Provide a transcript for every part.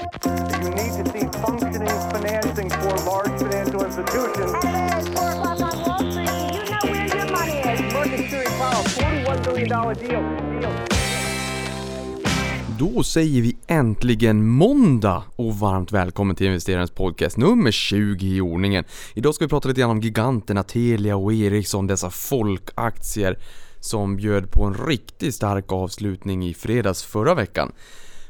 You need to see functioning financing for large financial institutions. It's four o'clock on Wall Street. You know where your money is. Market Series Powell, $41 billion deal. deal. Då säger vi äntligen måndag och varmt välkommen till investerarens podcast nummer 20 i ordningen. Idag ska vi prata lite grann om giganterna Telia och Ericsson, dessa folkaktier som bjöd på en riktigt stark avslutning i fredags förra veckan.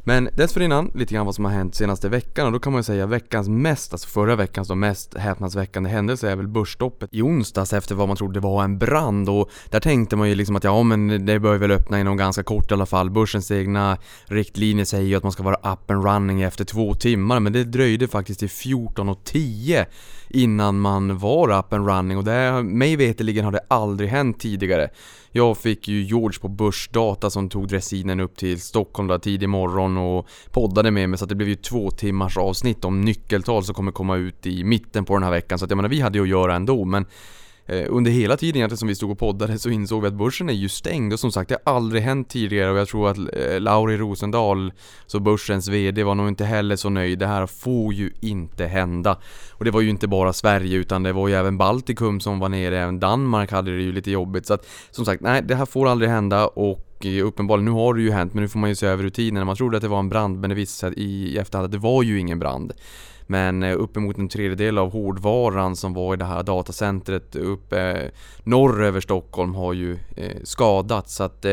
Men dessförinnan, lite grann vad som har hänt senaste veckan och då kan man ju säga veckans mest, alltså förra veckans då mest häpnadsväckande händelse är väl börsstoppet i onsdags efter vad man trodde var en brand och där tänkte man ju liksom att ja men det bör väl öppna inom ganska kort i alla fall. Börsens egna riktlinjer säger ju att man ska vara up and running efter två timmar men det dröjde faktiskt till 14.10 innan man var up and running. Och det, mig veterligen har det aldrig hänt tidigare. Jag fick ju George på Börsdata som tog dressinen upp till Stockholm där tidig morgon och poddade med mig. Så att det blev ju två timmars avsnitt om nyckeltal som kommer komma ut i mitten på den här veckan. Så att jag menar vi hade ju att göra ändå men Eh, under hela tiden egentligen som vi stod och poddade så insåg vi att börsen är ju stängd och som sagt det har aldrig hänt tidigare och jag tror att eh, Lauri Rosendahl, så börsens VD, var nog inte heller så nöjd. Det här får ju inte hända. Och det var ju inte bara Sverige utan det var ju även Baltikum som var nere, även Danmark hade det ju lite jobbigt. Så att som sagt, nej det här får aldrig hända och eh, uppenbarligen, nu har det ju hänt men nu får man ju se över rutinerna. Man trodde att det var en brand men det visade sig i efterhand att det var ju ingen brand. Men eh, uppemot en tredjedel av hårdvaran som var i det här datacentret uppe eh, norr över Stockholm har ju eh, skadats. Så att,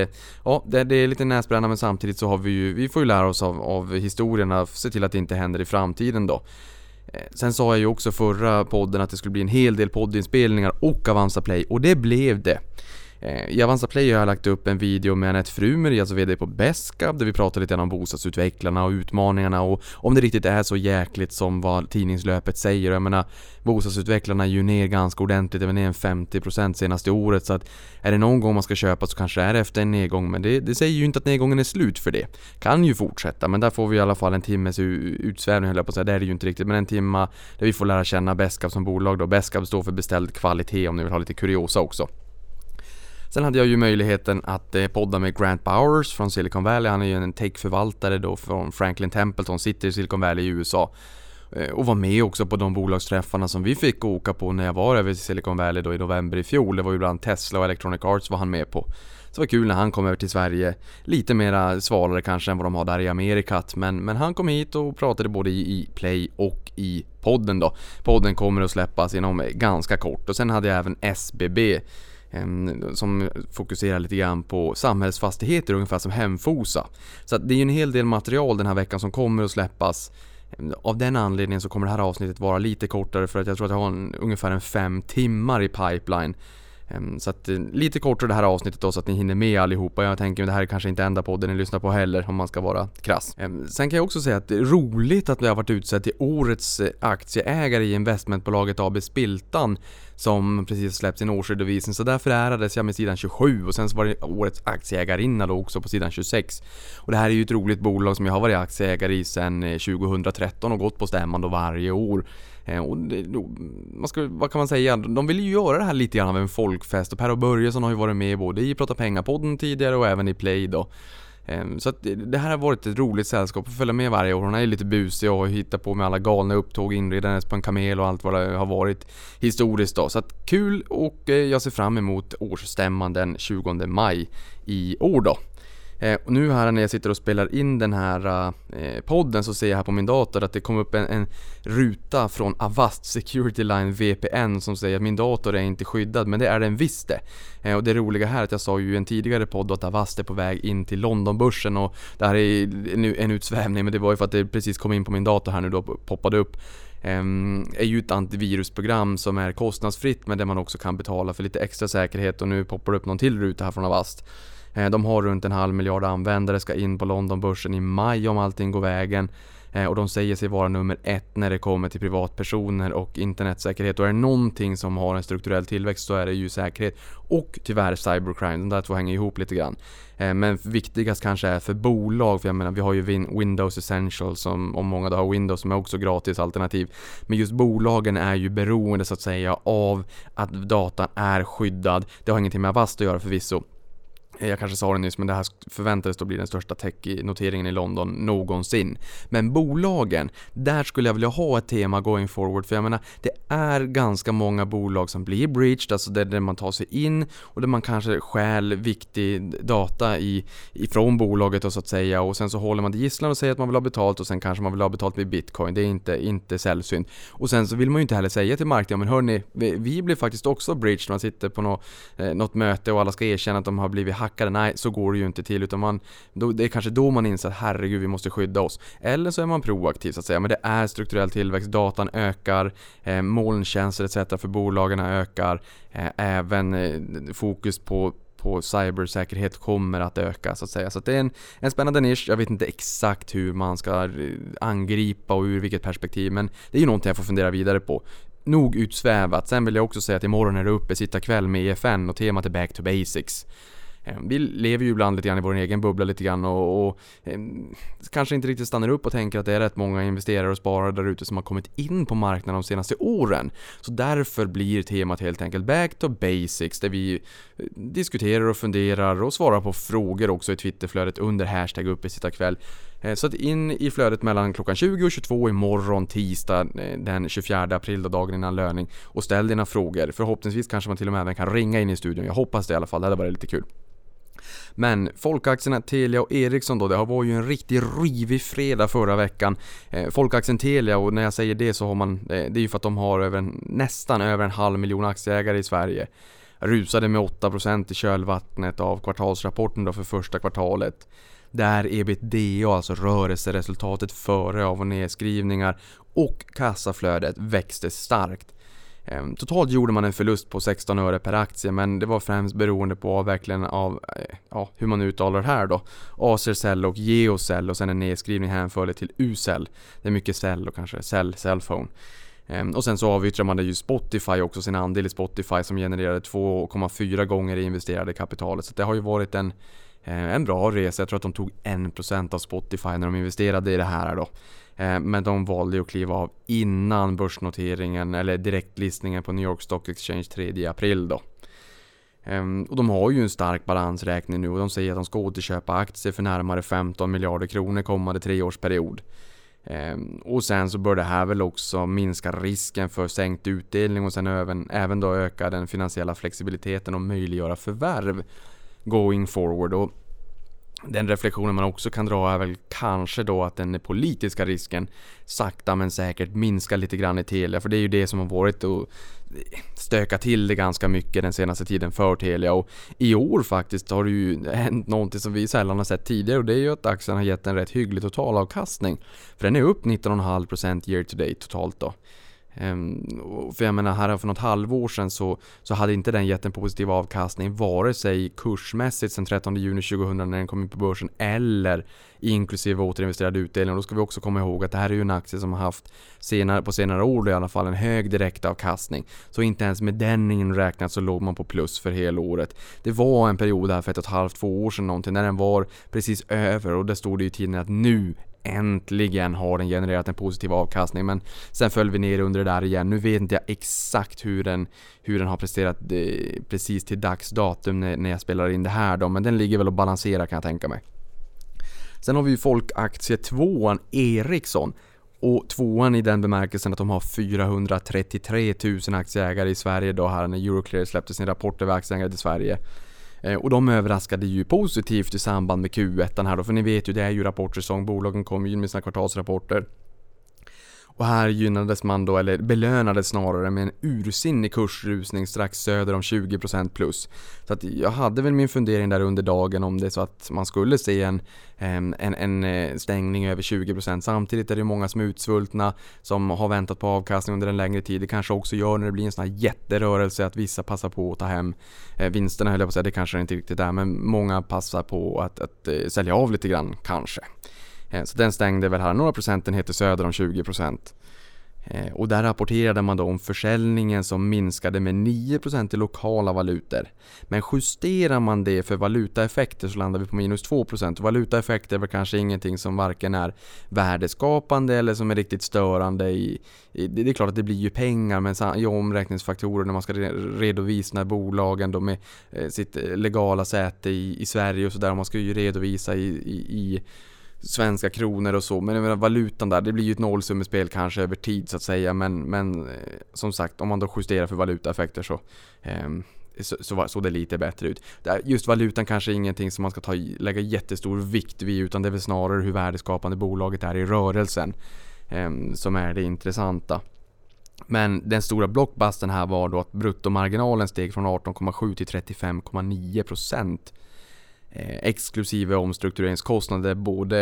ja, det, är lite näsbränna men samtidigt så har vi ju, vi får ju lära oss av, av historierna, se till att det inte händer i framtiden då. Sen sa jag ju också förra podden att det skulle bli en hel del poddinspelningar och Avanza Play och det blev det. Eh, I Avanza Play har jag lagt upp en video med Anette Frumer, alltså VD på Beskab, där vi pratar lite om bostadsutvecklarna och utmaningarna och om det riktigt är så jäkligt som vad tidningslöpet säger. Jag menar, bostadsutvecklarna är ju ner ganska ordentligt, även ner 50% senaste året så att är det någon gång man ska köpa så kanske det är efter en nedgång men det, det säger ju inte att nedgången är slut för det. Kan ju fortsätta men där får vi i alla fall en timmes utsvävning höll jag på att säga, det är det ju inte riktigt men en timma där vi får lära känna Beskab som bolag då. Beskab står för beställd kvalitet om ni vill ha lite kuriosa också. Sen hade jag ju möjligheten att eh, podda med Grant Bowers från Silicon Valley. Han är ju en techförvaltare då från Franklin Templeton, sitter i Silicon Valley i USA. Eh, och var med också på de bolagsträffarna som vi fick åka på när jag var över i Silicon Valley då i november i fjol. Det var ju bland Tesla och Electronic Arts var han med på. Så det var kul när han kom över till Sverige. Lite mera svalare kanske än vad de har där i Amerikat. Men, men han kom hit och pratade både i, i Play och i podden då. Podden kommer att släppas inom ganska kort. Och sen hade jag även SBB Ehm, som fokuserar lite grann på samhällsfastigheter ungefär som Hemfosa. Så det är ju en hel del material den här veckan som kommer att släppas. Ehm, av den anledningen så kommer det här avsnittet vara lite kortare för att jag tror att jag har en, ungefär en fem timmar i pipeline. Ehm, så att, eh, lite kortare det här avsnittet då så att ni hinner med allihopa. Jag tänker att det här är kanske inte enda podden ni lyssnar på heller om man ska vara krass. Sen kan jag också säga att det är roligt att vi har varit utsedd till årets eh, aktieägare i investmentbolaget AB Spiltan som precis släppt sin årsredovisning så därför ärades jag med sidan 27 och sen så var det årets aktieägarinna då också på sidan 26. Och det här är ju ett roligt bolag som jag har varit aktieägare i sedan eh, 2013 och gått på stämman då varje år. Eh, och det, man ska, vad kan man säga? De vill ju göra det här lite grann av en folkfest och Per och Börjesson har ju varit med både i Prata Pengar-podden tidigare och även i Play då. Ehm, så att det här har varit ett roligt sällskap att följa med varje år. Hon är lite busig och hittar på med alla galna upptåg, inredandes på en kamel och allt vad det har varit historiskt då. Så att kul och eh, jag ser fram emot årsstämman den 20 maj i år då. Eh, och nu här när jag sitter och spelar in den här eh, podden så ser jag här på min dator att det kom upp en, en, ruta från Avast Security Line VPN som säger att min dator är inte skyddad, men det är den visst det. Eh, och det roliga här är att jag sa ju i en tidigare podd att Avast är på väg in till Londonbörsen och det här är en, en utsvävning men det var ju för att det precis kom in på min dator här nu då poppade upp. Ehm, är ju ett antivirusprogram som är kostnadsfritt men där man också kan betala för lite extra säkerhet och nu poppar det upp någon till ruta här från Avast. Eh, de har runt en halv miljard användare, ska in på Londonbörsen i maj om allting går vägen. Eh, och de säger sig vara nummer ett när det kommer till privatpersoner och internetsäkerhet. Och är det någonting som har en strukturell tillväxt så är det ju säkerhet. Och tyvärr cybercrime, de där två hänger ihop lite grann. Eh, men viktigast kanske är för bolag, för jag menar vi har ju Windows Essential som, om många har Windows som är också gratis alternativ. Men just bolagen är ju beroende så att säga av att datan är skyddad. Det har ingenting med Avast att göra förvisso. Eh, jag kanske sa det nyss, men det här förväntades då bli den största tech-noteringen i London någonsin. Men bolagen, där skulle jag vilja ha ett tema going forward, för jag menar, det är ganska många bolag som blir breached, alltså där, där man tar sig in och där man kanske stjäl viktig data i, ifrån bolaget och så att säga och sen så håller man det gisslan och säger att man vill ha betalt och sen kanske man vill ha betalt med bitcoin. Det är inte, inte sällsynt. Och sen så vill man ju inte heller säga till marknaden, men hörni, vi, vi blir faktiskt också breached. Man sitter på något, eh, något möte och alla ska erkänna att de har blivit hackade. Nej, så går det ju inte till utan man, då, det är kanske då man inser att herregud, vi måste skydda oss. Eller så är man proaktiv så att säga, men det är strukturell tillväxt, datan ökar, eh, molntjänster etc. för bolagen ökar, eh, även eh, fokus på på cybersäkerhet kommer att öka så att säga. Så att det är en, en spännande nisch. Jag vet inte exakt hur man ska eh, angripa och ur vilket perspektiv men det är ju någonting jag får fundera vidare på. Nog utsvävat. Sen vill jag också säga att imorgon är det uppe sitta kväll med EFN och temat är Back to Basics. Ehm, vi lever ju ibland lite grann i vår egen bubbla lite grann och, och eh, kanske inte riktigt stannar upp och tänker att det är rätt många investerare och sparare där ute som har kommit in på marknaden de senaste åren. Så därför blir temat helt enkelt Back to Basics där vi eh, diskuterar och funderar och svarar på frågor också i Twitterflödet under hashtag uppesittarkväll. Eh, så att in i flödet mellan klockan 20 och 22 imorgon tisdag eh, den 24 april då dagen innan löning och ställ dina frågor. Förhoppningsvis kanske man till och med även kan ringa in i studion. Jag hoppas det i alla fall, det hade varit lite kul. Men folkaktierna Telia och Ericsson då, det var ju en riktigt rivig fredag förra veckan. Eh, folkaktien Telia och när jag säger det så har man, eh, det är ju för att de har över en, nästan över en halv miljon aktieägare i Sverige. Rusade med 8% i kölvattnet av kvartalsrapporten då för första kvartalet. Där ebitda, alltså rörelseresultatet före av och nedskrivningar och kassaflödet växte starkt. Ehm, totalt gjorde man en förlust på 16 öre per aktie men det var främst beroende på avvecklingen av, eh, ja, hur man uttalar det här då. Acercell och Geocell och sen en nedskrivning hänförlig till Ucell. Det är mycket cell och kanske cell, cellphone. Ehm, och sen så avyttrar man det ju Spotify också, sin andel i Spotify som genererade 2,4 gånger det investerade kapitalet. Så det har ju varit en, Eh, en bra resa. Jag tror att de tog 1% av Spotify när de investerade i det här då. Eh, men de valde ju att kliva av innan börsnoteringen eller direktlistningen på New York Stock Exchange 3 april då. Ehm, och de har ju en stark balansräkning nu och de säger att de ska återköpa aktier för närmare 15 miljarder kronor kommande treårsperiod. Ehm, och sen så bör det här väl också minska risken för sänkt utdelning och sen även, även då öka den finansiella flexibiliteten och möjliggöra förvärv going forward. Och den reflektionen man också kan dra är väl kanske då att den politiska risken sakta men säkert minskar lite grann i Telia. För det är ju det som har varit och stöka till det ganska mycket den senaste tiden för Telia. Och i år faktiskt har det ju hänt någonting som vi sällan har sett tidigare och det är ju att aktien har gett en rätt hygglig totalavkastning. För den är upp 19,5% year to date totalt då. Ehm, för jag menar, här för något halvår sedan så, så hade inte den gett en positiv avkastning vare sig kursmässigt sen 13 juni 2000 när den kom in på börsen eller inklusive återinvesterad utdelning. Och då ska vi också komma ihåg att det här är ju en aktie som har haft senare, på senare år i alla fall en hög direktavkastning. Så inte ens med den inräknat så låg man på plus för hela året. Det var en period här för ett och ett halvt, två år sedan någonting när den var precis över och där stod det ju i tiden att nu Äntligen har den genererat en positiv avkastning men sen föll vi ner under det där igen. Nu vet inte jag exakt hur den, hur den har presterat eh, precis till dags datum när, när jag spelar in det här då men den ligger väl och balanserar kan jag tänka mig. Sen har vi ju folkaktie tvåan Ericsson och tvåan i den bemärkelsen att de har 433 000 aktieägare i Sverige då här när Euroclear släppte sin rapport över aktieägare i Sverige. Eh, och de överraskade ju positivt i samband med Q1 här då, för ni vet ju det är ju rapportsäsong, bolagen kommer ju med sina kvartalsrapporter. Och här gynnades man då, eller belönades snarare med en ursinnig kursrusning strax söder om 20% plus. Så att jag hade väl min fundering där under dagen om det är så att man skulle se en, en, en eh, stängning över 20%. Samtidigt är det många som är utsvultna, som har väntat på avkastning under en längre tid. Det kanske också gör när det blir en sån här jätterörelse att vissa passar på att ta hem eh, vinsterna höll jag på att säga, det kanske inte riktigt är, men många passar på att, att eh, sälja av lite grann kanske. Eh, så den stängde väl här några procentenheter söder om 20%. Eh, och där rapporterade man då om försäljningen som minskade med 9% i lokala valutor. Men justerar man det för valutaeffekter så landar vi på minus 2%. Valutaeffekter är väl kanske ingenting som varken är värdeskapande eller som är riktigt störande. I, i det är klart att det blir ju pengar men i omräkningsfaktorer när man ska redovisa när bolagen då med eh, sitt legala säte i, i Sverige och sådär. Man ska ju redovisa i, i, i svenska kronor och så. Men jag menar, valutan där, det blir ju ett nollsummespel kanske över tid så att säga. Men, men eh, som sagt, om man då justerar för valutaeffekter så eh, så, så såg det lite bättre ut. Just valutan kanske är ingenting som man ska ta, lägga jättestor vikt vid utan det är väl snarare hur värdeskapande bolaget är i rörelsen eh, som är det intressanta. Men den stora blockbusten här var då att bruttomarginalen steg från 18,7 till 35,9 procent. Eh, exklusive omstruktureringskostnader, både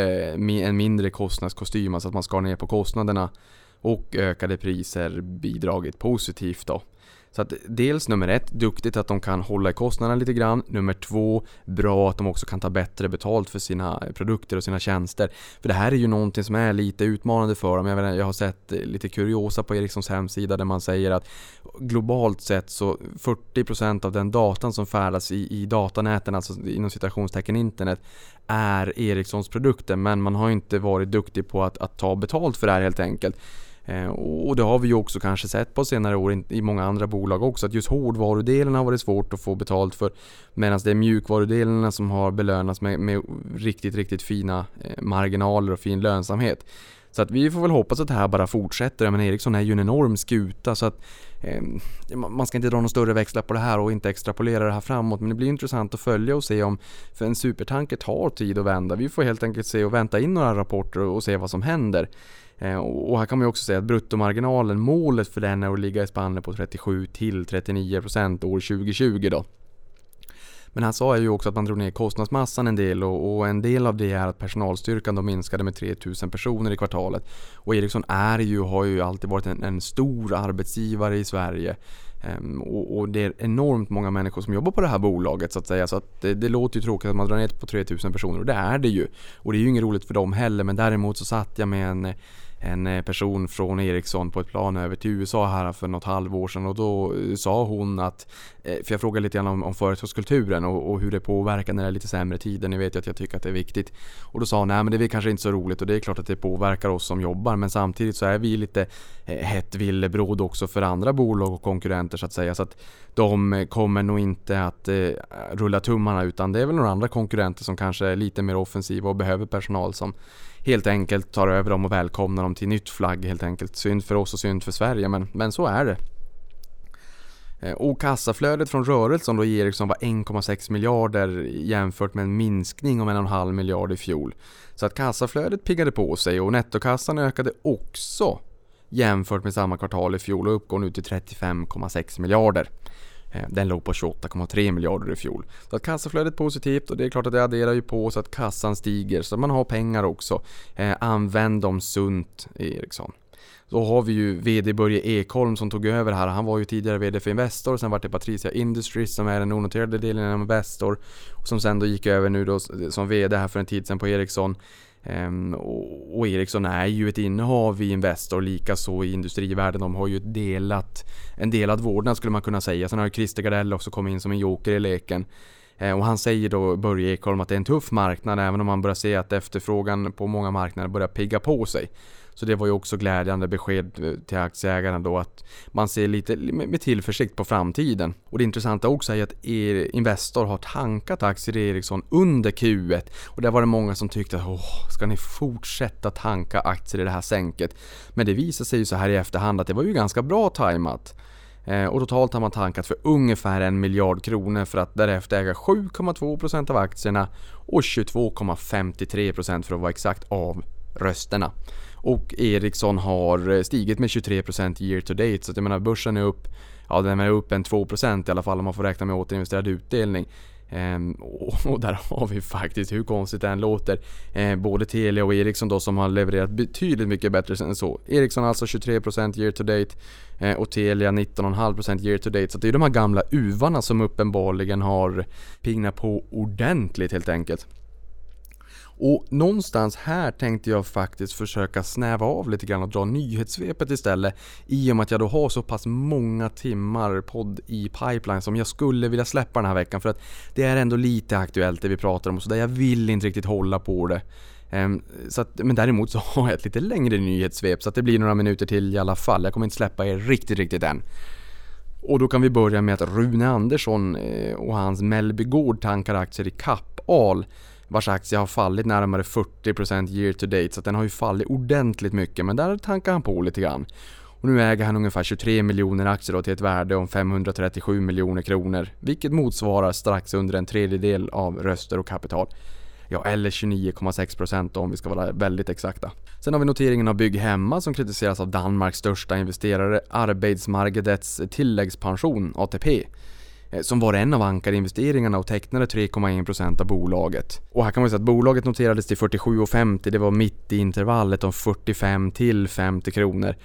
en mindre kostnadskostym, alltså att man skar ner på kostnaderna och ökade priser bidragit positivt då. Så att dels nummer ett, duktigt att de kan hålla i kostnaderna lite grann. Nummer två, bra att de också kan ta bättre betalt för sina produkter och sina tjänster. För det här är ju någonting som är lite utmanande för dem. Jag, vet, jag har sett lite kuriosa på Ericssons hemsida där man säger att globalt sett så 40% av den datan som färdas i, i datanäten, alltså inom citationstecken internet, är Ericssons produkter. Men man har inte varit duktig på att, att ta betalt för det här helt enkelt. Eh, och det har vi ju också kanske sett på senare år i många andra bolag också att just hårdvarudelen har varit svårt att få betalt för medan det är mjukvarudelarna som har belönats med, med riktigt, riktigt fina eh, marginaler och fin lönsamhet. Så att vi får väl hoppas att det här bara fortsätter. Men Ericsson är ju en enorm skuta så att eh, man ska inte dra några större växlar på det här och inte extrapolera det här framåt. Men det blir intressant att följa och se om, för en supertanker tar tid att vända. Vi får helt enkelt se och vänta in några rapporter och se vad som händer. Eh, och här kan man ju också säga att bruttomarginalen, målet för den är att ligga i spannet på 37 till 39% år 2020 då. Men han sa ju också att man drog ner kostnadsmassan en del och, och en del av det är att personalstyrkan då minskade med 3000 personer i kvartalet. Och Ericsson är ju, har ju alltid varit en, en stor arbetsgivare i Sverige. Ehm, och, och, det är enormt många människor som jobbar på det här bolaget så att säga. Så att det, det, låter ju tråkigt att man drar ner på 3000 personer och det är det ju. Och det är ju inget roligt för dem heller men däremot så satt jag med en en eh, person från Ericsson på ett plan över till USA här för något halvår sedan och då eh, sa hon att, eh, för jag frågade lite grann om, om företagskulturen och, och, hur det påverkar när det är lite sämre tider. Ni vet ju att jag tycker att det är viktigt. Och då sa hon, nej men det är kanske inte så roligt och det är klart att det påverkar oss som jobbar men samtidigt så är vi lite hett villebråd också för andra bolag och konkurrenter så att säga. Så att de kommer nog inte att eh, rulla tummarna utan det är väl några andra konkurrenter som kanske är lite mer offensiva och behöver personal som helt enkelt tar över dem och välkomnar dem till nytt flagg helt enkelt. Synd för oss och synd för Sverige men, men så är det. Eh, och kassaflödet från rörelsen då i Ericsson var 1,6 miljarder jämfört med en minskning om 1,5 miljard i fjol. Så att kassaflödet piggade på sig och nettokassan ökade också jämfört med samma kvartal i fjol och uppgår nu till 35,6 miljarder. Eh, den låg på 28,3 miljarder i fjol. Så att kassaflödet är positivt och det är klart att det adderar ju på så att kassan stiger så att man har pengar också. Eh, använd dem sunt Ericsson. Då har vi ju VD Börje Ekholm som tog över här. Han var ju tidigare VD för Investor, sen var det Patricia Industries som är den onoterade delen av Investor. Som sen då gick över nu då som VD här för en tid sedan på Ericsson. Ehm, och Ericsson är ju ett innehav i Investor, likaså i industrivärlden. De har ju delat, en delad vårdnad skulle man kunna säga. Sen har ju Christer Gardell också kommit in som en joker i leken. Ehm, och han säger då, Börje Ekholm, att det är en tuff marknad även om man börjar se att efterfrågan på många marknader börjar pigga på sig. Så det var ju också glädjande besked eh, till aktieägarna då att man ser lite med tillförsikt på framtiden. Och det intressanta också är att Investor har tankat aktier i Ericsson under Q1 och där var det många som tyckte att Åh, ska ni fortsätta tanka aktier i det här sänket? Men det visar sig ju så här i efterhand att det var ju ganska bra tajmat. Eh, och totalt har man tankat för ungefär en miljard kronor för att därefter äga 7,2% av aktierna och 22,53% för att vara exakt av rösterna. Och Ericsson har eh, stigit med 23% year to date. Så att jag menar börsen är upp, ja den är upp en 2% i alla fall om man får räkna med återinvesterad utdelning. Ehm, och, och, där har vi faktiskt, hur konstigt det än låter, eh, både Telia och Ericsson då som har levererat betydligt mycket bättre än så. Ericsson alltså 23% year to date eh, och Telia 19,5% year to date. Så det är de här gamla uvarna som uppenbarligen har pignat på ordentligt helt enkelt. Och någonstans här tänkte jag faktiskt försöka snäva av lite grann och dra nyhetssvepet istället. I och med att jag då har så pass många timmar podd i pipeline som jag skulle vilja släppa den här veckan. För att det är ändå lite aktuellt det vi pratar om och sådär. Jag vill inte riktigt hålla på det. Ehm, så att, men däremot så har jag ett lite längre nyhetssvep så att det blir några minuter till i alla fall. Jag kommer inte släppa er riktigt, riktigt än. Och då kan vi börja med att Rune Andersson eh, och hans Mellby Gård tankar aktier i Kappahl vars aktie har fallit närmare 40% year to date så den har ju fallit ordentligt mycket men där tankar han på lite grann. Och nu äger han ungefär 23 miljoner aktier till ett värde om 537 miljoner kronor vilket motsvarar strax under en tredjedel av röster och kapital. Ja, eller 29,6% om vi ska vara väldigt exakta. Sen har vi noteringen av Bygghemma som kritiseras av Danmarks största investerare Arbeidsmarkedets tilläggspension, ATP Eh, som var en av ankarinvesteringarna och tecknade 3,1% av bolaget. Och här kan man säga att bolaget noterades till 47,50, det var mitt i intervallet om 45 till 50 kronor.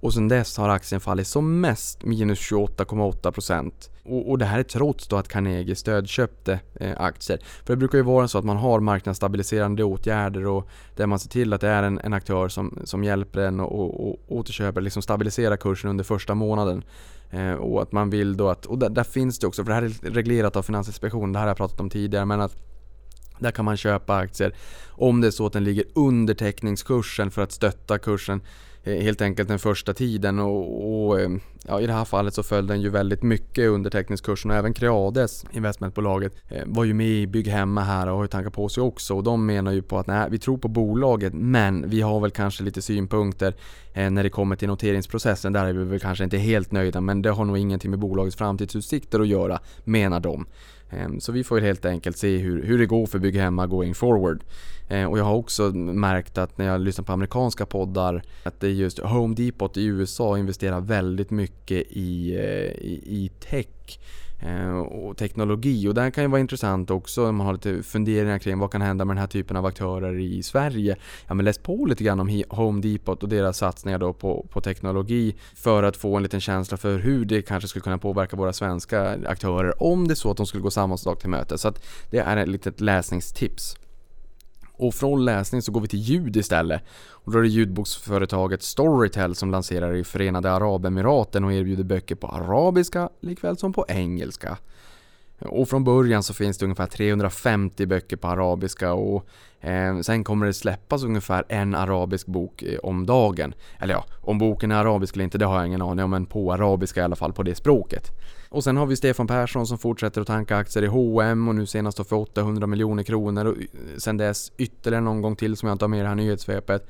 Och sen dess har aktien fallit som mest minus 28,8% och, och det här är trots då att Carnegie stödköpte eh, aktier. För det brukar ju vara så att man har marknadsstabiliserande åtgärder och där man ser till att det är en, en aktör som, som hjälper en och, och, och återköper, liksom stabilisera kursen under första månaden. Eh, och att man vill då att, och där, där, finns det också, för det här är reglerat av Finansinspektionen, det här har jag pratat om tidigare, men att där kan man köpa aktier om det är så att den ligger under teckningskursen för att stötta kursen. Eh, helt enkelt den första tiden och, och eh, ja, i det här fallet så föll den ju väldigt mycket under teckningskursen och även Creades, investmentbolaget, eh, var ju med i Bygg Hemma här och har ju tankar på sig också och de menar ju på att nej, vi tror på bolaget men vi har väl kanske lite synpunkter när det kommer till noteringsprocessen. Där är vi väl kanske inte helt nöjda men det har nog ingenting med bolagets framtidsutsikter att göra, menar de. Ehm, så vi får helt enkelt se hur, hur det går för Bygg Hemma going forward. Ehm, och jag har också märkt att när jag lyssnar på amerikanska poddar att det är just Home Depot i USA investerar väldigt mycket i, eh, i, i tech. Eh, och teknologi. Och det här kan ju vara intressant också om man har lite funderingar kring vad kan hända med den här typen av aktörer i Sverige. Ja men läs på lite grann om Home Depot och deras satsningar då på, på teknologi för att få en liten känsla för hur det kanske skulle kunna påverka våra svenska aktörer om det är så att de skulle gå samma sak till möte. Så att det är ett litet läsningstips. Och från läsning så går vi till ljud istället. Och då är det ljudboksföretaget Storytel som lanserar i Förenade Arabemiraten och erbjuder böcker på arabiska likväl som på engelska. Och från början så finns det ungefär 350 böcker på arabiska och eh, sen kommer det släppas ungefär en arabisk bok eh, om dagen. Eller ja, om boken är arabisk eller inte det har jag ingen aning om men på arabiska i alla fall på det språket. Och sen har vi Stefan Persson som fortsätter att tanka aktier i H&M och nu senast då för 800 miljoner kronor och eh, sen dess ytterligare någon gång till som jag inte har med i det här nyhetssvepet.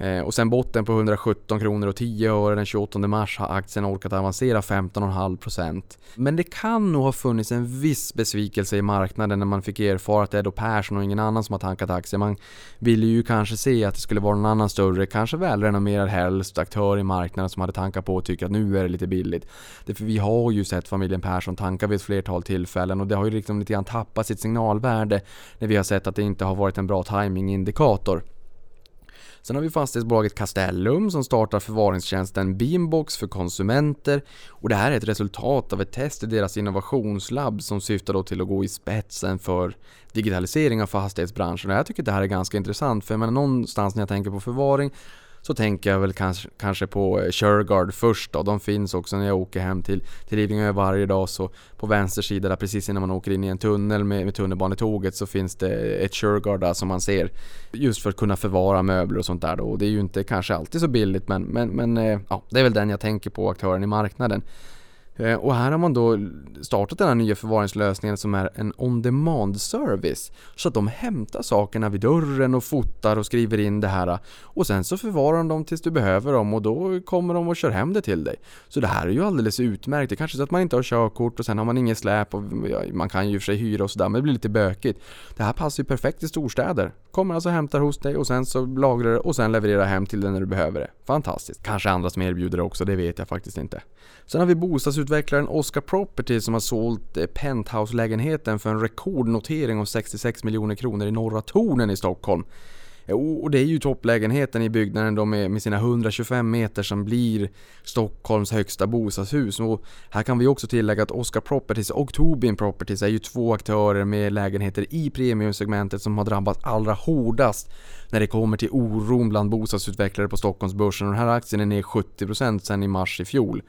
Eh, och sen botten på 117 kronor och 10 öre den 28 mars har aktien orkat avancera 15,5%. Men det kan nog ha funnits en viss besvikelse i marknaden när man fick erfara att det är då Persson och ingen annan som har tankat aktier. Man ville ju kanske se att det skulle vara någon annan större, kanske välrenommerad helst aktör i marknaden som hade tankat på och tycker att nu är det lite billigt. Därför vi har ju sett familjen Persson tanka vid ett flertal tillfällen och det har ju liksom lite grann tappat sitt signalvärde när vi har sett att det inte har varit en bra timingindikator. Sen har vi fastighetsbolaget Castellum som startar förvaringstjänsten Beambox för konsumenter och det här är ett resultat av ett test i deras innovationslabb som syftar då till att gå i spetsen för digitalisering av fastighetsbranschen. Och jag tycker det här är ganska intressant för jag menar någonstans när jag tänker på förvaring så tänker jag väl kanske, kanske på eh, Shergard först då. De finns också när jag åker hem till, till Lidingö varje dag. Så på vänster sida där precis innan man åker in i en tunnel med, med tunnelbanetåget så finns det ett Shergard där som man ser. Just för att kunna förvara möbler och sånt där då. Och det är ju inte kanske alltid så billigt men, men, men eh, ja, det är väl den jag tänker på, aktören i marknaden. Eh, och här har man då startat den här nya förvaringslösningen som är en on-demand service. Så att de hämtar sakerna vid dörren och fotar och skriver in det här. Och sen så förvarar de dem tills du behöver dem och då kommer de och kör hem det till dig. Så det här är ju alldeles utmärkt. Det är kanske så att man inte har körkort och sen har man inget släp och man kan ju för sig hyra och sådär men det blir lite bökigt. Det här passar ju perfekt i storstäder. Kommer alltså och hämtar hos dig och sen så lagrar det och sen levererar hem till dig när du behöver det. Fantastiskt. Kanske andra som erbjuder det också, det vet jag faktiskt inte. Sen har vi utvecklaren Oscar Property som har sålt eh, penthouse-lägenheten för en rekordnotering om 66 miljoner kronor i Norra Tornen i Stockholm. Och det är ju topplägenheten i byggnaden då med, med sina 125 meter som blir Stockholms högsta bostadshus. Och här kan vi också tillägga att Oscar Properties och Tobin Properties är ju två aktörer med lägenheter i premiumsegmentet som har drabbats allra hårdast när det kommer till oron bland bostadsutvecklare på Stockholmsbörsen. Och den här aktien är ner 70% sedan i mars i fjol.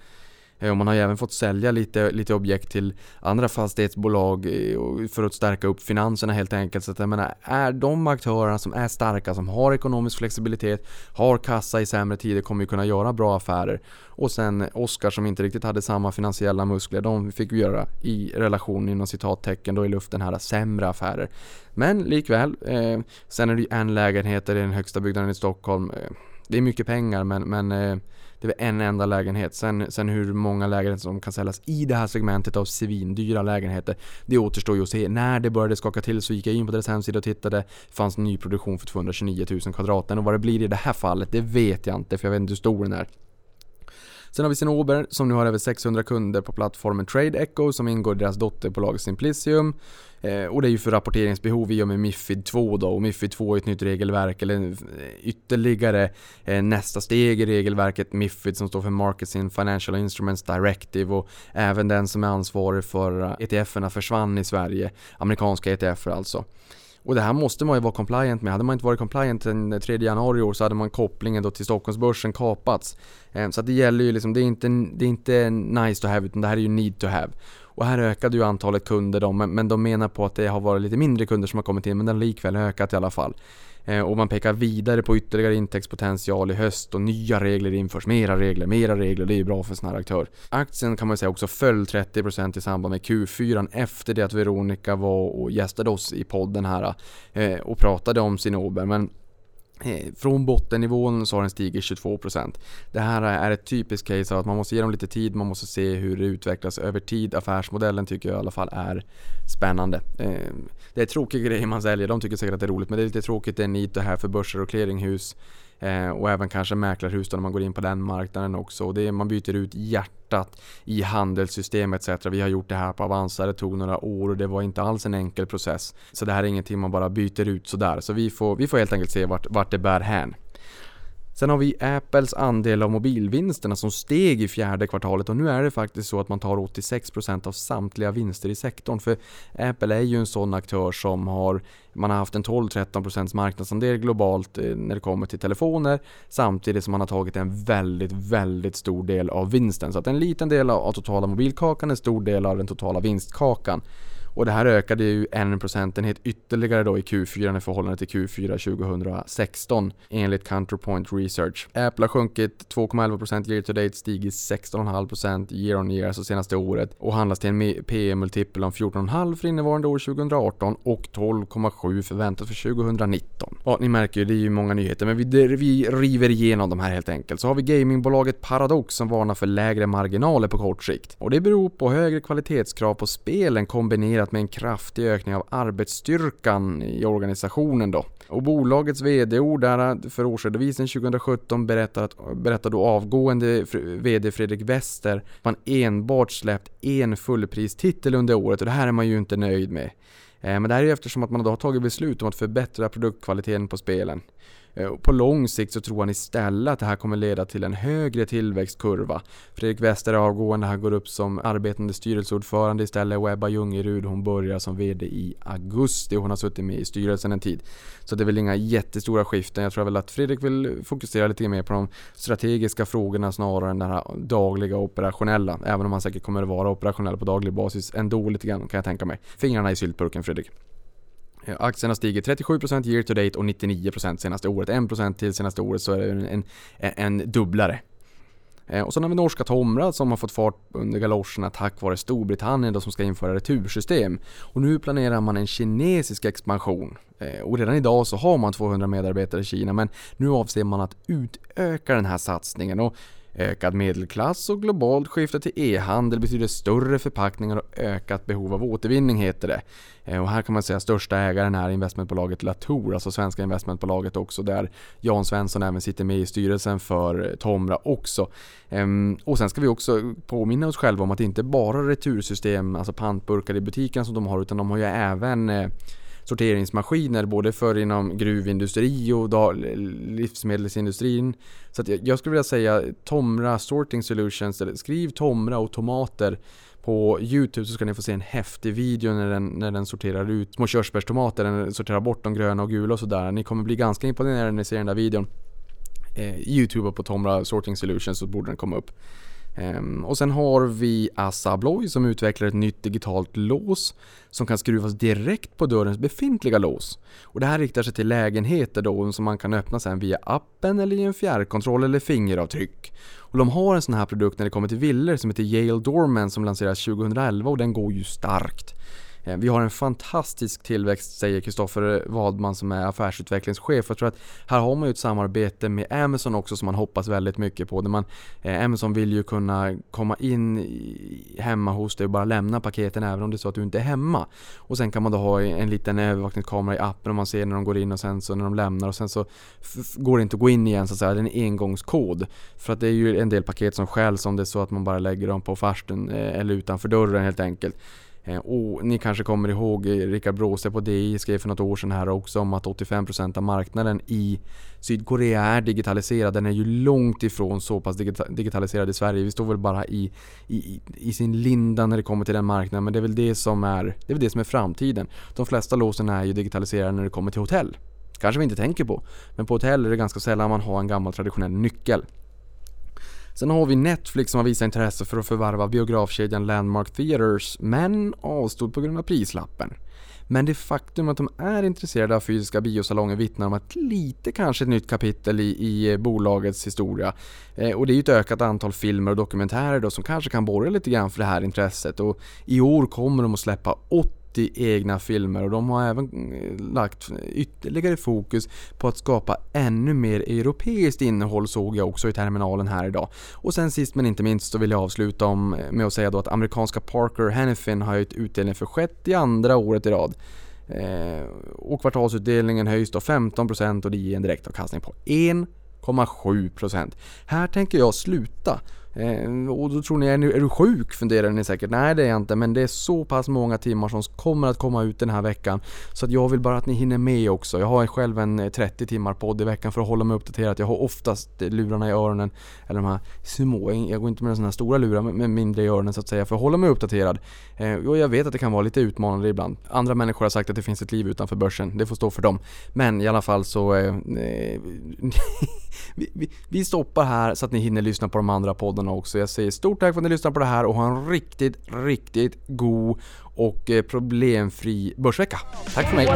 Eh, och man har ju även fått sälja lite, lite objekt till andra fastighetsbolag eh, för att stärka upp finanserna helt enkelt. Så att jag menar, är de aktörerna som är starka, som har ekonomisk flexibilitet, har kassa i sämre tider, kommer ju kunna göra bra affärer. Och sen Oscar som inte riktigt hade samma finansiella muskler, de fick ju göra i relation inom citattecken då i luften här sämre affärer. Men likväl, eh, sen är det ju en lägenhet i den högsta byggnaden i Stockholm. Eh, det är mycket pengar men, men eh, det är en enda lägenhet. Sen, sen hur många lägenheter som kan säljas i det här segmentet av svindyra lägenheter, det återstår ju att se. När det började skaka till så gick jag in på deras hemsida och tittade. Det fanns nyproduktion för 229 000 kvadraten. och vad det blir i det här fallet, det vet jag inte för jag vet inte hur stor den är. Sen har vi Cinnober som nu har över 600 kunder på plattformen Trade Echo som ingår i deras dotterbolag Simplicium. Eh, och det är ju för rapporteringsbehov i och med Mifid 2 då och Mifid 2 är ett nytt regelverk eller eh, ytterligare eh, nästa steg i regelverket Mifid som står för Markets in Financial Instruments Directive och även den som är ansvarig för eh, ETFerna försvann i Sverige, amerikanska ETFer alltså. Och det här måste man ju vara compliant med. Hade man inte varit compliant den 3 januari i år så hade man kopplingen då till Stockholmsbörsen kapats. Eh, så det gäller ju liksom, det är inte, det är inte nice to have utan det här är ju need to have. Och här ökade ju antalet kunder då, men, men de menar på att det har varit lite mindre kunder som har kommit in, men den har likväl ökat i alla fall. Eh, och man pekar vidare på ytterligare intäktspotential i höst och nya regler införs. Mera regler, mera regler. Det är ju bra för en sån här aktör. Aktien kan man säga också föll 30% i samband med Q4 efter det att Veronica var och gästade oss i podden här eh, och pratade om sin Ober. Men Eh, från bottennivån så har den stigit 22%. Det här är ett typiskt case av att man måste ge dem lite tid, man måste se hur det utvecklas över tid. Affärsmodellen tycker jag i alla fall är spännande. Eh, det är tråkiga grejer man säljer, de tycker säkert att det är roligt men det är lite tråkigt, det är nit det här för börser och clearinghus. Eh, och även kanske mäklarhus då när man går in på den marknaden också. Och det är, man byter ut hjärtat i handelssystem etc. Vi har gjort det här på Avanza, det tog några år och det var inte alls en enkel process. Så det här är ingenting man bara byter ut sådär. Så vi får, vi får helt enkelt se vart, vart det bär hän. Sen har vi Apples andel av mobilvinsterna som steg i fjärde kvartalet och nu är det faktiskt så att man tar 86% av samtliga vinster i sektorn. För Apple är ju en sån aktör som har, man har haft en 12-13% marknadsandel globalt eh, när det kommer till telefoner samtidigt som man har tagit en väldigt, väldigt stor del av vinsten. Så att en liten del av totala mobilkakan, en stor del av den totala vinstkakan. Och det här ökade ju en procentenhet ytterligare då i Q4 i förhållande till Q4 2016 enligt Counterpoint Research. Apple har sjunkit 2,11% year to date, stigit 16,5% year on year, alltså senaste året och handlas till en PE-multipel om 14,5 för innevarande år 2018 och 12,7 förväntat för 2019. Ja, ni märker ju, det är ju många nyheter, men vi, vi river igenom de här helt enkelt. Så har vi gamingbolaget Paradox som varnar för lägre marginaler på kort sikt. Och det beror på högre kvalitetskrav på spelen kombinerat kombinerat med en kraftig ökning av arbetsstyrkan i organisationen då. Och bolagets VD-ord för årsredovisningen 2017 berättar, att, berättar då avgående VD Fredrik Wester man enbart släppt en fullpristitel under året och det här är man ju inte nöjd med. Eh, men det här är ju eftersom att man då har tagit beslut om att förbättra produktkvaliteten på spelen. Eh, på lång sikt så tror han istället att det här kommer leda till en högre tillväxtkurva. Fredrik Wester är avgående, han går upp som arbetande styrelseordförande istället och Ebba Ljungerud hon börjar som VD i augusti och hon har suttit med i styrelsen en tid. Så det är väl inga jättestora skiften. Jag tror väl att Fredrik vill fokusera lite mer på de strategiska frågorna snarare än det här dagliga operationella. Även om han säkert kommer att vara operationell på daglig basis ändå lite grann kan jag tänka mig. Fingrarna i syltburken Fredrik. Aktien har stigit 37% year to date och 99% senaste året. 1% till senaste året så är det en, en, en dubblare. Eh, och sen har vi norska Tomra som har fått fart under galoscherna tack vare Storbritannien då som ska införa retursystem. Och nu planerar man en kinesisk expansion. Eh, och redan idag så har man 200 medarbetare i Kina men nu avser man att utöka den här satsningen. Och Ökad medelklass och globalt skifte till e-handel betyder större förpackningar och ökat behov av återvinning heter det. Eh, och här kan man säga att största ägaren är investmentbolaget Latour, alltså svenska investmentbolaget också där Jan Svensson även sitter med i styrelsen för eh, Tomra också. Ehm, och sen ska vi också påminna oss själva om att det inte bara retursystem, alltså pantburkar i butiken som de har utan de har ju även eh, sorteringsmaskiner både för inom gruvindustri och livsmedelsindustrin. Så att jag, jag skulle vilja säga Tomra Sorting Solutions, eller skriv Tomra och tomater på Youtube så ska ni få se en häftig video när den, när den sorterar ut små körsbärstomater, den sorterar bort de gröna och gula och sådär. Ni kommer bli ganska imponerade när ni ser den där videon. Eh, Youtube på Tomra Sorting Solutions så borde den komma upp. Ehm, och sen har vi Assa Abloy som utvecklar ett nytt digitalt lås som kan skruvas direkt på dörrens befintliga lås. Och det här riktar sig till lägenheter då som man kan öppna sen via appen eller i en fjärrkontroll eller fingeravtryck. Och de har en sån här produkt när det kommer till villor som heter Yale Doorman som lanseras 2011 och den går ju starkt. Eh, vi har en fantastisk tillväxt säger Kristoffer Wadman som är affärsutvecklingschef. Jag tror att här har man ju ett samarbete med Amazon också som man hoppas väldigt mycket på. Där man, eh, Amazon vill ju kunna komma in hemma hos dig och bara lämna paketen även om det är så att du inte är hemma. Och sen kan man då ha en liten övervakningskamera i appen och man ser när de går in och sen så när de lämnar och sen så går det inte att gå in igen så att säga. Det är en engångskod. För att det är ju en del paket som stjäls om det är så att man bara lägger dem på farstun eh, eller utanför dörren helt enkelt. Eh, och ni kanske kommer ihåg eh, Rickard Bråse på DI skrev för något år sedan här också om att 85% av marknaden i Sydkorea är digitaliserad. Den är ju långt ifrån så pass digitaliserad i Sverige. Vi står väl bara i, i, i sin linda när det kommer till den marknaden. Men det är väl det som är, det är, väl det som är framtiden. De flesta låsen är ju digitaliserade när det kommer till hotell. Kanske vi inte tänker på. Men på hotell är det ganska sällan man har en gammal traditionell nyckel. Sen har vi Netflix som har visat intresse för att förvärva biografkedjan Landmark Theaters men avstod på grund av prislappen. Men det faktum att de är intresserade av fysiska biosalonger vittnar om att lite kanske ett nytt kapitel i, i eh, bolagets historia. Eh, och det är ju ett ökat antal filmer och dokumentärer då som kanske kan borra lite grann för det här intresset. Och i år kommer de att släppa 80 egna filmer och de har även eh, lagt ytterligare fokus på att skapa ännu mer europeiskt innehåll såg jag också i terminalen här idag. Och sen sist men inte minst så vill jag avsluta om, eh, med att säga då att amerikanska Parker Hannifin har höjt utdelningen för sjätte andra året i rad. Eh, och kvartalsutdelningen höjs då 15% och det ger en direktavkastning på 1,7%. Här tänker jag sluta. Eh, och då tror ni, är, ni- är du sjuk? Funderar ni säkert. Nej det är jag inte, men det är så pass många timmar som kommer att komma ut den här veckan. Så att jag vill bara att ni hinner med också. Jag har själv en eh, 30 timmar podd i veckan för att hålla mig uppdaterad. Jag har oftast eh, lurarna i öronen, eller de här små, jag går inte med sådana här stora lurar, men- mindre i öronen så att säga, för att hålla mig uppdaterad. Eh, och jag vet att det kan vara lite utmanande ibland. Andra människor har sagt att det finns ett liv utanför börsen, det får stå för dem. Men i alla fall så... Eh, vi, vi, vi stoppar här så att ni hinner lyssna på de andra poddarna också. Jag säger stort tack för att ni lyssnar på det här och ha en riktigt, riktigt god och eh, problemfri börsvecka. Tack för mig!